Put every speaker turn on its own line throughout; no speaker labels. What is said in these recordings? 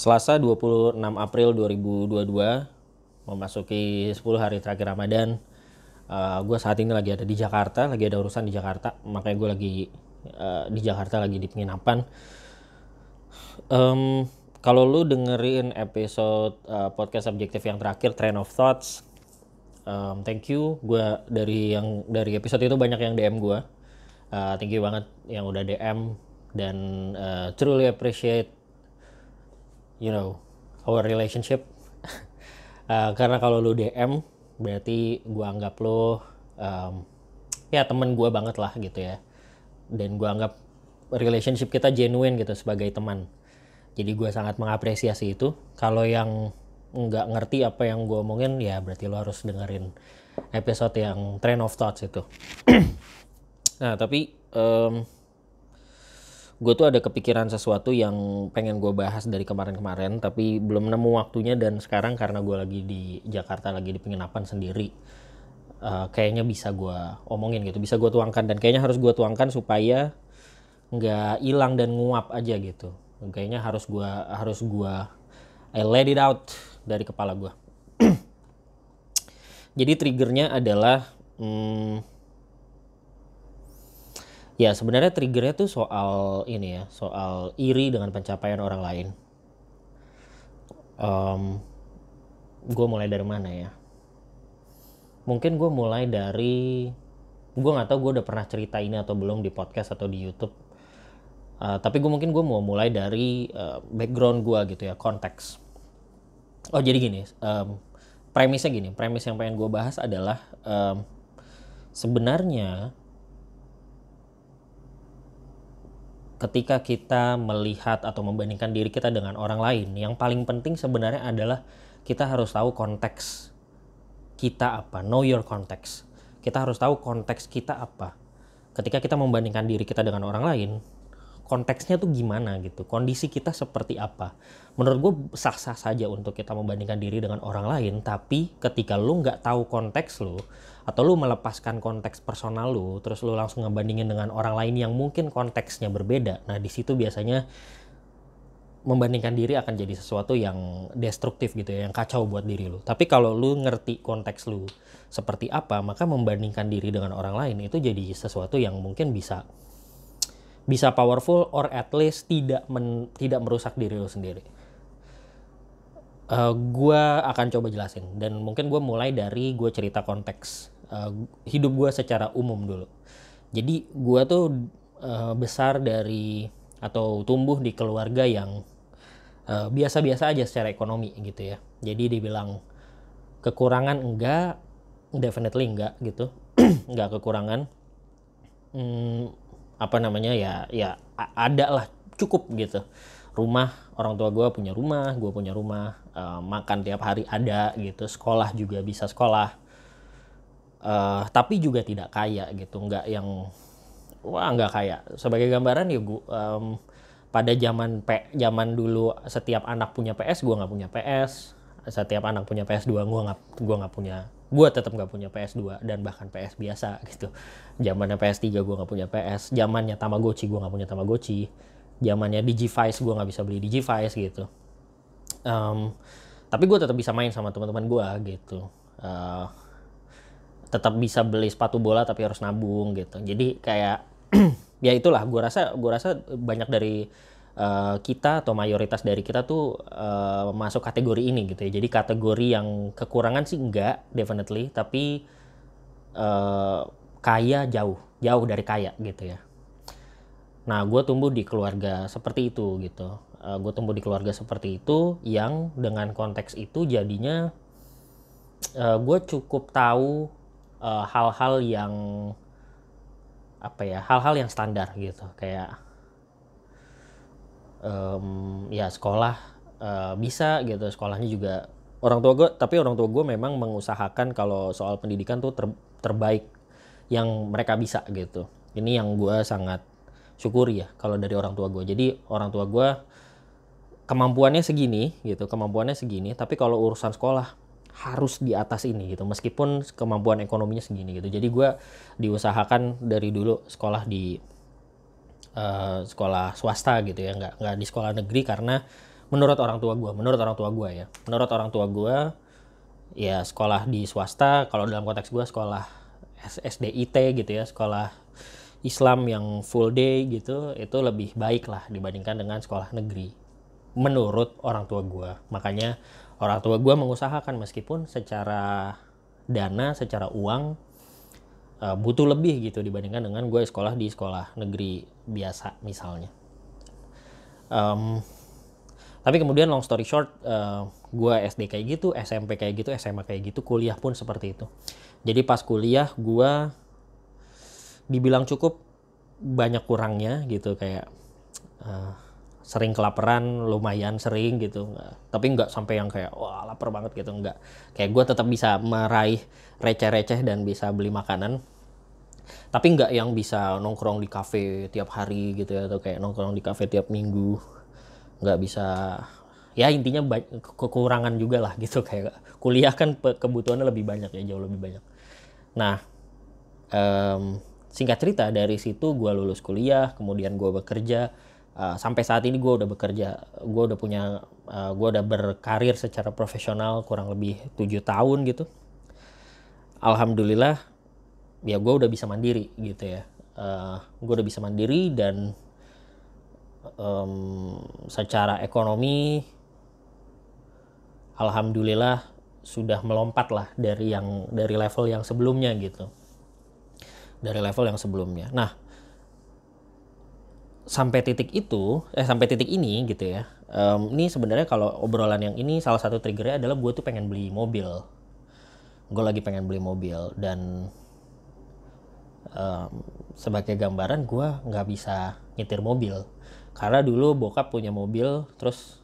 Selasa 26 April 2022 memasuki 10 hari terakhir Ramadan. Uh, gue saat ini lagi ada di Jakarta, lagi ada urusan di Jakarta, makanya gue lagi uh, di Jakarta lagi di penginapan. Um, kalau lu dengerin episode uh, podcast objektif yang terakhir Train of Thoughts, um, thank you. Gue dari yang dari episode itu banyak yang DM gue. Uh, thank you banget yang udah DM dan uh, truly appreciate you know our relationship. Uh, karena kalau lu DM berarti gua anggap lu um, ya temen gua banget lah gitu ya. Dan gua anggap relationship kita genuine gitu sebagai teman. Jadi gua sangat mengapresiasi itu. Kalau yang nggak ngerti apa yang gua omongin ya berarti lo harus dengerin episode yang train of thoughts itu. Nah tapi um, gue tuh ada kepikiran sesuatu yang pengen gue bahas dari kemarin-kemarin tapi belum nemu waktunya dan sekarang karena gue lagi di Jakarta lagi di penginapan sendiri uh, kayaknya bisa gue omongin gitu bisa gue tuangkan dan kayaknya harus gue tuangkan supaya nggak hilang dan nguap aja gitu. Kayaknya harus gue harus gue I let it out dari kepala gue jadi triggernya adalah hmm, Ya sebenarnya triggernya tuh soal ini ya, soal iri dengan pencapaian orang lain. Um, gue mulai dari mana ya? Mungkin gue mulai dari, gue nggak tahu gue udah pernah cerita ini atau belum di podcast atau di YouTube. Uh, tapi gue mungkin gue mau mulai dari uh, background gue gitu ya, konteks. Oh jadi gini, um, premisnya gini, premis yang pengen gue bahas adalah um, sebenarnya ketika kita melihat atau membandingkan diri kita dengan orang lain, yang paling penting sebenarnya adalah kita harus tahu konteks kita apa, know your context. Kita harus tahu konteks kita apa. Ketika kita membandingkan diri kita dengan orang lain, konteksnya tuh gimana gitu, kondisi kita seperti apa. Menurut gue sah-sah saja untuk kita membandingkan diri dengan orang lain, tapi ketika lu nggak tahu konteks lu, atau lu melepaskan konteks personal lu, terus lu langsung ngebandingin dengan orang lain yang mungkin konteksnya berbeda, nah di situ biasanya membandingkan diri akan jadi sesuatu yang destruktif gitu ya, yang kacau buat diri lu. Tapi kalau lu ngerti konteks lu seperti apa, maka membandingkan diri dengan orang lain itu jadi sesuatu yang mungkin bisa bisa powerful or at least tidak men, tidak merusak diri lo sendiri. Uh, eh, gue akan coba jelasin dan mungkin gue mulai dari gue cerita konteks uh, hidup gue secara umum dulu. Jadi gue tuh uh, besar dari atau tumbuh di keluarga yang biasa-biasa uh, aja secara ekonomi gitu ya. Jadi dibilang kekurangan enggak, definitely enggak gitu, enggak kekurangan. Hmm, apa namanya ya ya ada lah cukup gitu. Rumah orang tua gue punya rumah gue punya rumah uh, makan tiap hari ada gitu. Sekolah juga bisa sekolah. Uh, tapi juga tidak kaya gitu nggak yang wah nggak kaya. Sebagai gambaran ya gue um, pada zaman P zaman dulu setiap anak punya PS gue nggak punya PS setiap anak punya PS2 gue nggak gue nggak punya gue tetap nggak punya PS2 dan bahkan PS biasa gitu. Zamannya PS3 gue nggak punya PS zamannya Tamagotchi gue nggak punya Tamagotchi zamannya Digivice gue nggak bisa beli Digivice gitu. Um, tapi gue tetap bisa main sama teman-teman gue gitu. Uh, tetap bisa beli sepatu bola tapi harus nabung gitu. Jadi kayak ya itulah gue rasa gue rasa banyak dari uh, kita atau mayoritas dari kita tuh uh, masuk kategori ini gitu ya. Jadi kategori yang kekurangan sih enggak, definitely, tapi uh, kaya jauh, jauh dari kaya gitu ya. Nah, gue tumbuh di keluarga seperti itu gitu. Uh, gue tumbuh di keluarga seperti itu yang dengan konteks itu jadinya uh, gue cukup tahu hal-hal uh, yang apa ya hal-hal yang standar gitu kayak um, ya sekolah uh, bisa gitu. Sekolahnya juga orang tua gue tapi orang tua gue memang mengusahakan kalau soal pendidikan tuh ter, terbaik yang mereka bisa gitu. Ini yang gue sangat syukuri ya kalau dari orang tua gue jadi orang tua gue kemampuannya segini gitu kemampuannya segini tapi kalau urusan sekolah harus di atas ini gitu. Meskipun kemampuan ekonominya segini gitu. Jadi gue diusahakan dari dulu sekolah di uh, sekolah swasta gitu ya nggak nggak di sekolah negeri karena menurut orang tua gue menurut orang tua gue ya. Menurut orang tua gue ya sekolah di swasta kalau dalam konteks gue sekolah SDIT gitu ya sekolah Islam yang full day gitu itu lebih baik lah dibandingkan dengan sekolah negeri. Menurut orang tua gue makanya orang tua gue mengusahakan meskipun secara dana secara uang uh, butuh lebih gitu dibandingkan dengan gue sekolah di sekolah negeri biasa misalnya. Um, tapi kemudian long story short uh, gue SD kayak gitu SMP kayak gitu SMA kayak gitu kuliah pun seperti itu. Jadi pas kuliah gue dibilang cukup banyak kurangnya gitu kayak uh, sering kelaparan lumayan sering gitu. Nggak, tapi nggak sampai yang kayak wah lapar banget gitu nggak. Kayak gue tetap bisa meraih receh-receh dan bisa beli makanan. Tapi nggak yang bisa nongkrong di kafe tiap hari gitu ya atau kayak nongkrong di kafe tiap minggu. Nggak bisa. Ya intinya kekurangan juga lah gitu. Kayak kuliah kan kebutuhannya lebih banyak ya jauh lebih banyak. Nah um, singkat cerita dari situ gue lulus kuliah kemudian gue bekerja uh, sampai saat ini gue udah bekerja gue udah punya uh, eh, gue udah berkarir secara profesional kurang lebih tujuh tahun gitu. Alhamdulillah ya gue udah bisa mandiri gitu ya. Uh, eh, gue udah bisa mandiri dan um, secara ekonomi alhamdulillah sudah melompat lah dari yang dari level yang sebelumnya gitu. Dari level yang sebelumnya. Nah sampai titik itu eh sampai titik ini gitu ya um, ini sebenarnya kalau obrolan yang ini salah satu triggernya adalah gue tuh pengen beli mobil. Gue lagi pengen beli mobil dan um, sebagai gambaran gue nggak bisa nyetir mobil. Karena dulu bokap punya mobil terus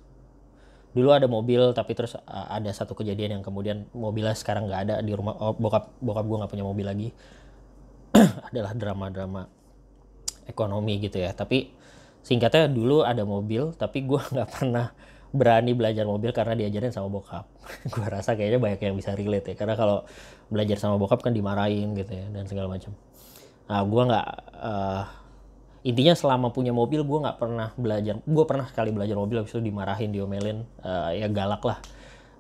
dulu ada mobil tapi terus ada satu kejadian yang kemudian mobilnya sekarang nggak ada di rumah oh, bokap bokap gue nggak punya mobil lagi. Adalah drama-drama ekonomi gitu ya. Tapi singkatnya dulu ada mobil tapi gue nggak pernah berani belajar mobil karena diajarin sama bokap. Gue rasa kayaknya banyak yang bisa relate ya karena kalau belajar sama bokap kan dimarahin gitu ya dan segala macam. Nah gue nggak uh, intinya selama punya mobil gue nggak pernah belajar gue pernah sekali belajar mobil habis itu dimarahin diomelin uh, ya galak lah.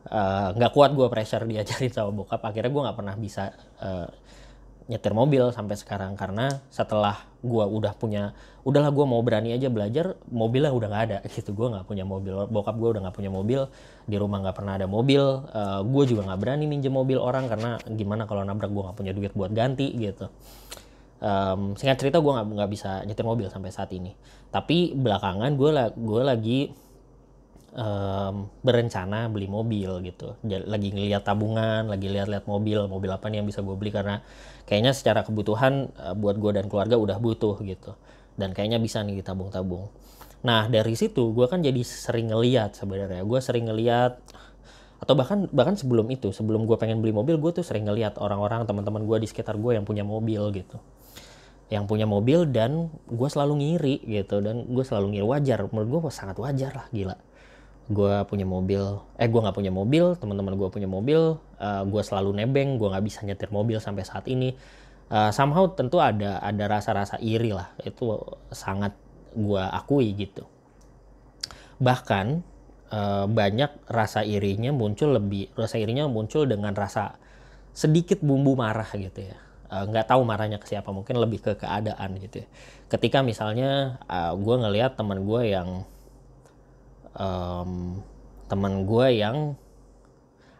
Eh, nggak uh, kuat gue pressure diajarin sama bokap akhirnya gue nggak pernah bisa uh, nyetir mobil sampai sekarang. Karena setelah gue udah punya udahlah gue mau berani aja belajar mobilnya udah nggak ada. Gitu gue nggak punya mobil. Bokap gue udah nggak punya mobil di rumah nggak pernah ada mobil. Uh, gue juga nggak berani minjem mobil orang karena gimana kalau nabrak gue nggak punya duit buat ganti gitu. Um, singkat cerita gue nggak bisa nyetir mobil sampai saat ini. Tapi belakangan gue gue lagi um, berencana beli mobil gitu. Lagi ngeliat tabungan lagi lihat-lihat mobil mobil apa nih yang bisa gue beli karena kayaknya secara kebutuhan uh, buat gue dan keluarga udah butuh gitu. Dan kayaknya bisa nih ditabung-tabung. Nah dari situ gue kan jadi sering ngeliat sebenarnya. Gue sering ngeliat atau bahkan bahkan sebelum itu sebelum gue pengen beli mobil gue tuh sering ngeliat orang-orang teman-teman gue di sekitar gue yang punya mobil gitu. Yang punya mobil dan gue selalu ngiri gitu dan gue selalu ngiri wajar. Menurut gue sangat wajar lah gila gue punya mobil. Eh gue nggak punya mobil teman-teman gue punya mobil. Uh, eh, gue selalu nebeng gue nggak bisa nyetir mobil sampai saat ini. Uh, somehow tentu ada ada rasa-rasa iri lah. Itu sangat gue akui gitu. Bahkan uh, banyak rasa irinya muncul lebih rasa irinya muncul dengan rasa sedikit bumbu marah gitu ya. Nggak uh, tahu marahnya ke siapa mungkin lebih ke keadaan gitu ya. Ketika misalnya uh, gue ngelihat teman gue yang um, teman gue yang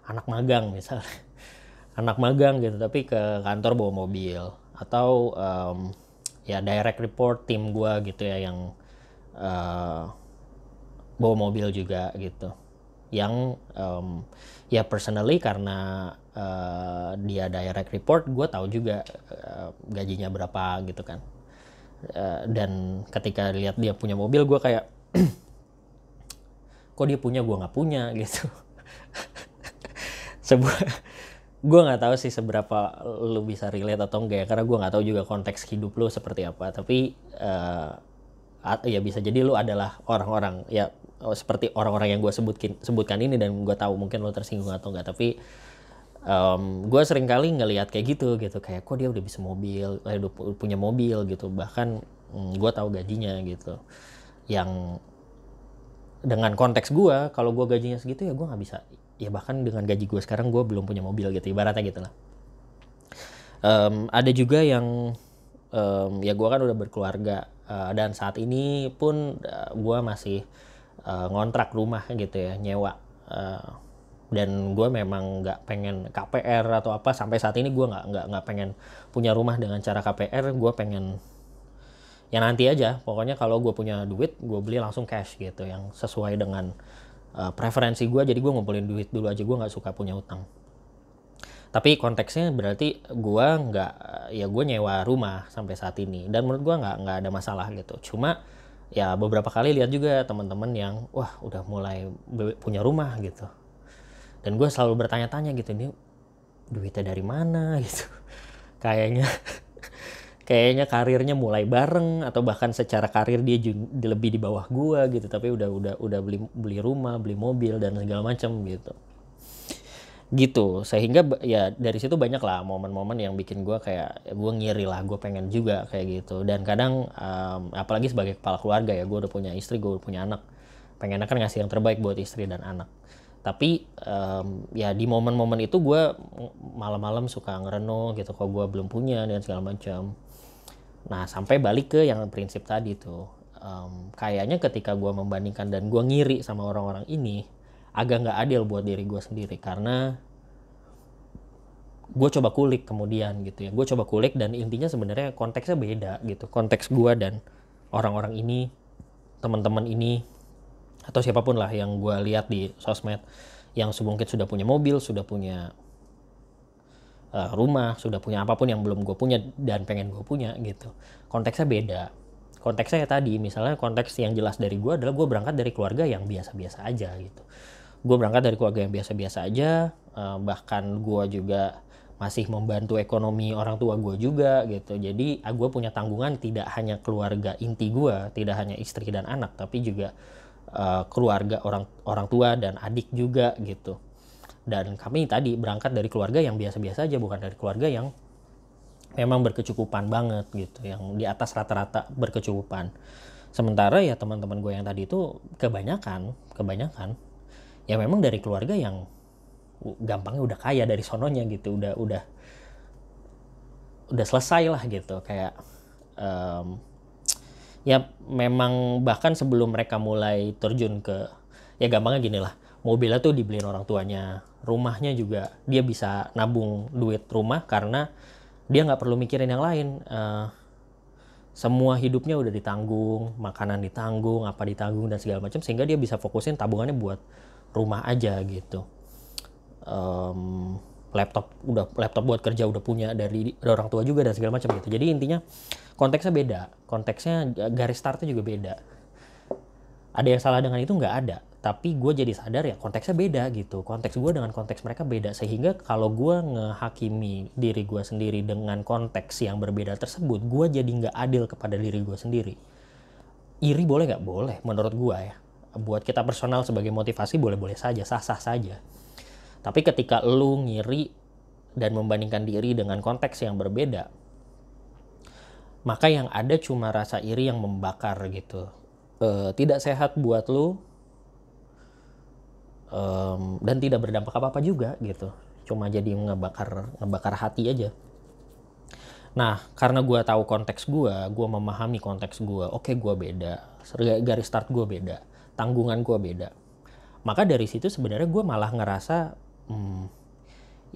anak magang misalnya anak magang gitu tapi ke kantor bawa mobil. Atau um, ya direct report tim gue gitu ya yang uh, bawa mobil juga gitu. Yang um, ya personally karena uh, dia direct report gue tahu juga uh, gajinya berapa gitu kan. Uh, dan ketika lihat dia punya mobil gue kayak kok dia punya gue nggak punya gitu. Sebuah gue nggak tahu sih seberapa lu bisa relate atau enggak ya karena gue nggak tahu juga konteks hidup lu seperti apa. Tapi uh, ya bisa jadi lu adalah orang-orang ya oh, seperti orang-orang yang gue sebutkin sebutkan ini dan gue tahu mungkin lu tersinggung atau enggak tapi um, gue sering kali ngelihat kayak gitu gitu. Kayak kok dia udah bisa mobil eh, udah punya mobil gitu. Bahkan mm, gue tahu gajinya gitu. Yang dengan konteks gue kalau gue gajinya segitu ya gue nggak bisa ya bahkan dengan gaji gue sekarang gue belum punya mobil gitu ibaratnya gitu lah. Um, ada juga yang um, ya gue kan udah berkeluarga uh, dan saat ini pun uh, gue masih uh, ngontrak rumah gitu ya nyewa uh, dan gue memang nggak pengen KPR atau apa sampai saat ini gue nggak nggak nggak pengen punya rumah dengan cara KPR gue pengen ya nanti aja. Pokoknya kalau gue punya duit gue beli langsung cash gitu yang sesuai dengan uh, preferensi gue jadi gue ngumpulin duit dulu aja gue nggak suka punya utang. Tapi konteksnya berarti gue nggak ya gue nyewa rumah sampai saat ini. Dan menurut gue nggak nggak ada masalah gitu. Cuma ya beberapa kali lihat juga teman-teman yang wah udah mulai punya rumah gitu. Dan gue selalu bertanya-tanya gitu ini duitnya dari mana? gitu. Kayaknya kayaknya karirnya mulai bareng atau bahkan secara karir dia lebih di bawah gue gitu. Tapi udah udah udah beli beli rumah beli mobil dan segala macam gitu. Gitu. Sehingga ya dari situ banyak lah momen-momen yang bikin gue kayak ya gue ngiri lah gue pengen juga kayak gitu. Dan kadang um, apalagi sebagai kepala keluarga ya gue udah punya istri gue udah punya anak. Pengen kan ngasih yang terbaik buat istri dan anak. Tapi um, ya di momen-momen itu gue malam-malam suka ngerenung gitu kok gue belum punya dan segala macam nah sampai balik ke yang prinsip tadi tuh. Um, kayaknya ketika gue membandingkan dan gue ngiri sama orang-orang ini agak nggak adil buat diri gue sendiri karena gue coba kulik kemudian gitu ya. Gue coba kulik dan intinya sebenarnya konteksnya beda gitu. Konteks gue dan orang-orang ini teman-teman ini atau siapa pun lah yang gue lihat di sosmed yang mungkin sudah punya mobil, sudah punya uh, rumah, sudah punya apa pun yang belum gue punya dan pengen gue punya gitu. Konteksnya beda. Konteksnya ya tadi, misalnya konteks yang jelas dari gue adalah gue berangkat dari keluarga yang biasa-biasa aja gitu. Gue berangkat dari keluarga yang biasa-biasa aja, uh, bahkan gue juga masih membantu ekonomi orang tua gue juga gitu. Jadi uh, gue punya tanggungan tidak hanya keluarga inti gue, tidak hanya istri dan anak, tapi juga uh, keluarga orang orang tua dan adik juga gitu dan kami tadi berangkat dari keluarga yang biasa-biasa aja bukan dari keluarga yang memang berkecukupan banget gitu yang di atas rata-rata berkecukupan. Sementara ya teman-teman gue yang tadi itu kebanyakan kebanyakan ya memang dari keluarga yang gampangnya udah kaya dari sononya gitu udah udah udah selesai lah gitu. Kayak um, ya memang bahkan sebelum mereka mulai terjun ke ya gampangnya gini lah mobilnya tuh dibeliin orang tuanya. Rumahnya juga dia bisa nabung duit rumah karena dia nggak perlu mikirin yang lain. Uh, semua hidupnya udah ditanggung makanan ditanggung apa ditanggung dan segala macam sehingga dia bisa fokusin tabungannya buat rumah aja gitu. Um, laptop udah laptop buat kerja udah punya dari, dari orang tua juga dan segala macam gitu. Jadi intinya konteksnya beda. Konteksnya garis startnya juga beda. Ada yang salah dengan itu nggak ada tapi gue jadi sadar ya konteksnya beda gitu. Konteks gue dengan konteks mereka beda. Sehingga kalau gue ngehakimi diri gue sendiri dengan konteks yang berbeda tersebut gue jadi nggak adil kepada diri gue sendiri. Iri boleh nggak? Boleh menurut gue ya. Buat kita personal sebagai motivasi boleh-boleh saja sah-sah saja. Tapi ketika lu ngiri dan membandingkan diri dengan konteks yang berbeda maka yang ada cuma rasa iri yang membakar gitu. E, tidak sehat buat lu um, dan tidak berdampak apa apa juga gitu. Cuma jadi ngebakar ngebakar hati aja. Nah karena gue tahu konteks gue gue memahami konteks gue oke okay, gue beda garis start gue beda. Tanggungan gue beda. Maka dari situ sebenarnya gue malah ngerasa hmm,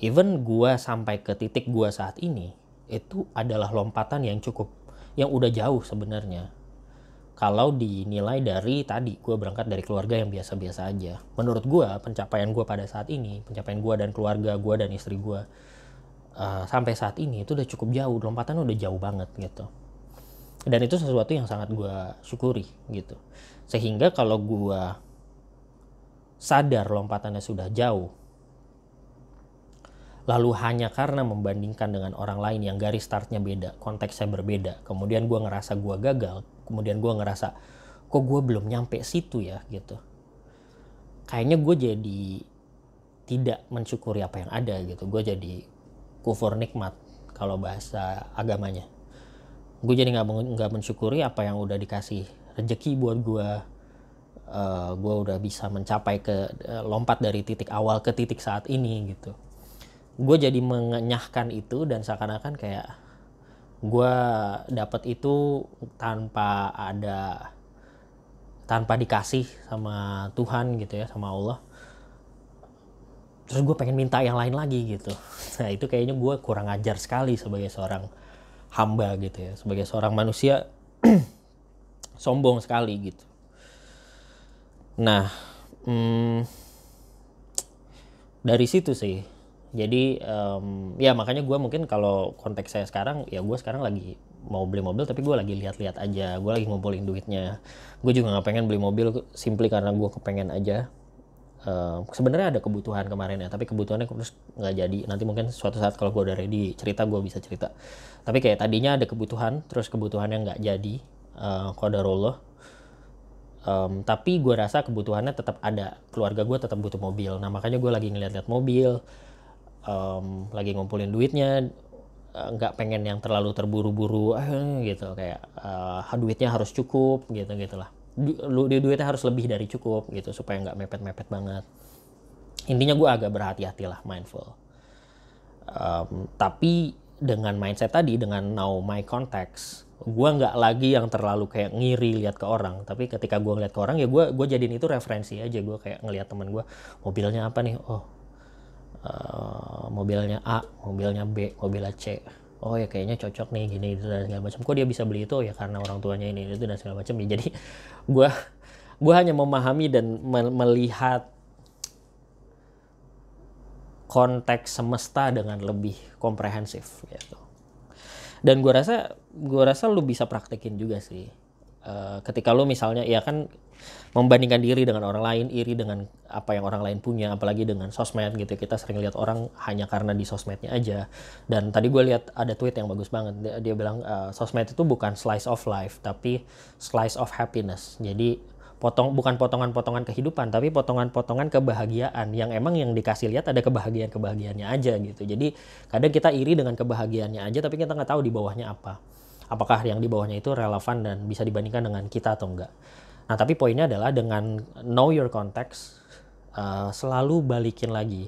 even gue sampai ke titik gue saat ini itu adalah lompatan yang cukup yang udah jauh sebenarnya kalau dinilai dari tadi gue berangkat dari keluarga yang biasa-biasa aja. Menurut gue pencapaian gue pada saat ini pencapaian gue dan keluarga gue dan istri gue uh, sampai saat ini itu udah cukup jauh. Lompatan udah jauh banget gitu. Dan itu sesuatu yang sangat gue syukuri gitu. Sehingga kalau gue sadar lompatannya sudah jauh lalu hanya karena membandingkan dengan orang lain yang garis startnya beda, konteksnya berbeda, kemudian gue ngerasa gue gagal, kemudian gue ngerasa kok gue belum nyampe situ ya gitu. Kayaknya gue jadi tidak mensyukuri apa yang ada gitu, gue jadi kufur nikmat kalau bahasa agamanya. Gue jadi nggak nggak mensyukuri apa yang udah dikasih rezeki buat gue, uh, gue udah bisa mencapai ke uh, lompat dari titik awal ke titik saat ini gitu gue jadi mengenyahkan itu dan seakan-akan kayak gue dapat itu tanpa ada tanpa dikasih sama Tuhan gitu ya sama Allah. Terus gue pengen minta yang lain lagi gitu. Nah itu kayaknya gue kurang ajar sekali sebagai seorang hamba gitu ya sebagai seorang manusia sombong sekali gitu. Nah hmm, dari situ sih jadi um, ya makanya gue mungkin kalau konteks saya sekarang ya gue sekarang lagi mau beli mobil tapi gue lagi lihat-lihat aja. Gue lagi ngumpulin duitnya. Gue juga nggak pengen beli mobil simply karena gue kepengen aja. Uh, sebenarnya ada kebutuhan kemarin ya tapi kebutuhannya terus nggak jadi. Nanti mungkin suatu saat kalau gue udah ready cerita gue bisa cerita. Tapi kayak tadinya ada kebutuhan terus kebutuhannya nggak jadi. Uh, kodarullah um, tapi gue rasa kebutuhannya tetap ada. Keluarga gue tetap butuh mobil. Nah makanya gue lagi ngeliat-liat mobil um, lagi ngumpulin duitnya eh, nggak pengen yang terlalu terburu-buru eh, gitu. Kayak uh, duitnya harus cukup gitu gitulah. Du, du duitnya harus lebih dari cukup gitu supaya nggak mepet-mepet banget. Intinya gue agak berhati-hati lah mindful. Um, tapi dengan mindset tadi dengan know my context gue nggak lagi yang terlalu kayak ngiri lihat ke orang. Tapi ketika gue ngeliat ke orang ya gue gue jadiin itu referensi aja. Gue kayak ngeliat teman gue mobilnya apa nih? Oh uh, mobilnya A mobilnya B mobilnya C. Oh ya kayaknya cocok nih gini itu dan segala macam. Kok dia bisa beli itu? Ya karena orang tuanya ini itu dan segala macam. Ya jadi gue gue hanya memahami dan melihat konteks semesta dengan lebih komprehensif gitu. Dan gue rasa gue rasa lu bisa praktekin juga sih. Uh, ketika lu misalnya ya kan membandingkan diri dengan orang lain iri dengan apa yang orang lain punya apalagi dengan sosmed gitu. Kita sering lihat orang hanya karena di sosmednya aja. Dan tadi gue lihat ada tweet yang bagus banget. Dia, dia bilang uh, sosmed itu bukan slice of life tapi slice of happiness. Jadi potong bukan potongan-potongan kehidupan tapi potongan-potongan kebahagiaan. Yang emang yang dikasih lihat ada kebahagiaan kebahagiaannya aja gitu. Jadi kadang kita iri dengan kebahagiaannya aja tapi kita nggak tahu di bawahnya apa. Apakah yang di bawahnya itu relevan dan bisa dibandingkan dengan kita atau enggak nah tapi poinnya adalah dengan know your context uh, selalu balikin lagi.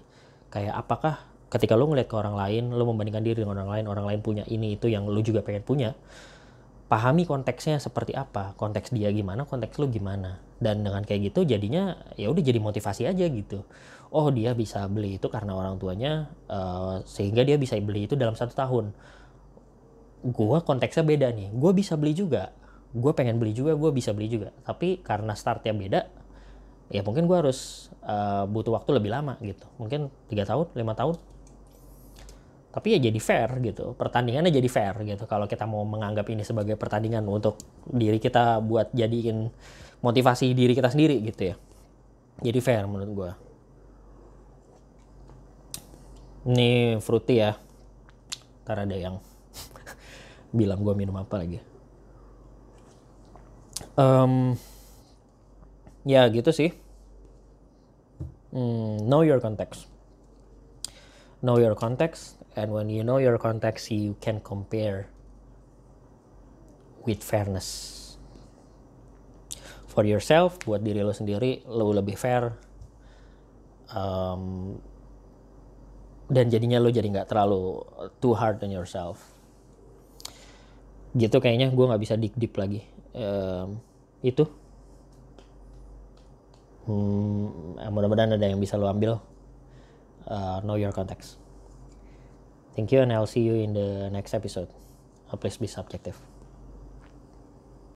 Kayak apakah ketika lo ngeliat ke orang lain lo membandingkan diri dengan orang lain orang lain punya ini itu yang lo juga pengen punya pahami konteksnya seperti apa konteks dia gimana konteks lu gimana. Dan dengan kayak gitu jadinya ya udah jadi motivasi aja gitu. Oh dia bisa beli itu karena orang tuanya uh, sehingga dia bisa beli itu dalam satu tahun. Gue konteksnya beda nih gue bisa beli juga gue pengen beli juga gue bisa beli juga. Tapi karena startnya beda ya mungkin gue harus uh, butuh waktu lebih lama gitu. Mungkin tiga tahun lima tahun. Tapi ya jadi fair gitu. Pertandingannya jadi fair gitu. Kalau kita mau menganggap ini sebagai pertandingan untuk diri kita buat jadiin motivasi diri kita sendiri gitu ya. Jadi fair menurut gue ini fruity ya. Ntar ada yang bilang gue minum apa lagi um, ya gitu sih. Hmm, know your context. Know your context and when you know your context you can compare with fairness. For yourself buat diri lo sendiri lo lebih fair. Um, dan jadinya lo jadi nggak terlalu too hard on yourself. Gitu kayaknya gue nggak bisa deep deep lagi um, itu hmm, mudah-mudahan ada yang bisa lo ambil uh, know your context. Thank you, and I'll see you in the next episode. Please be subjective.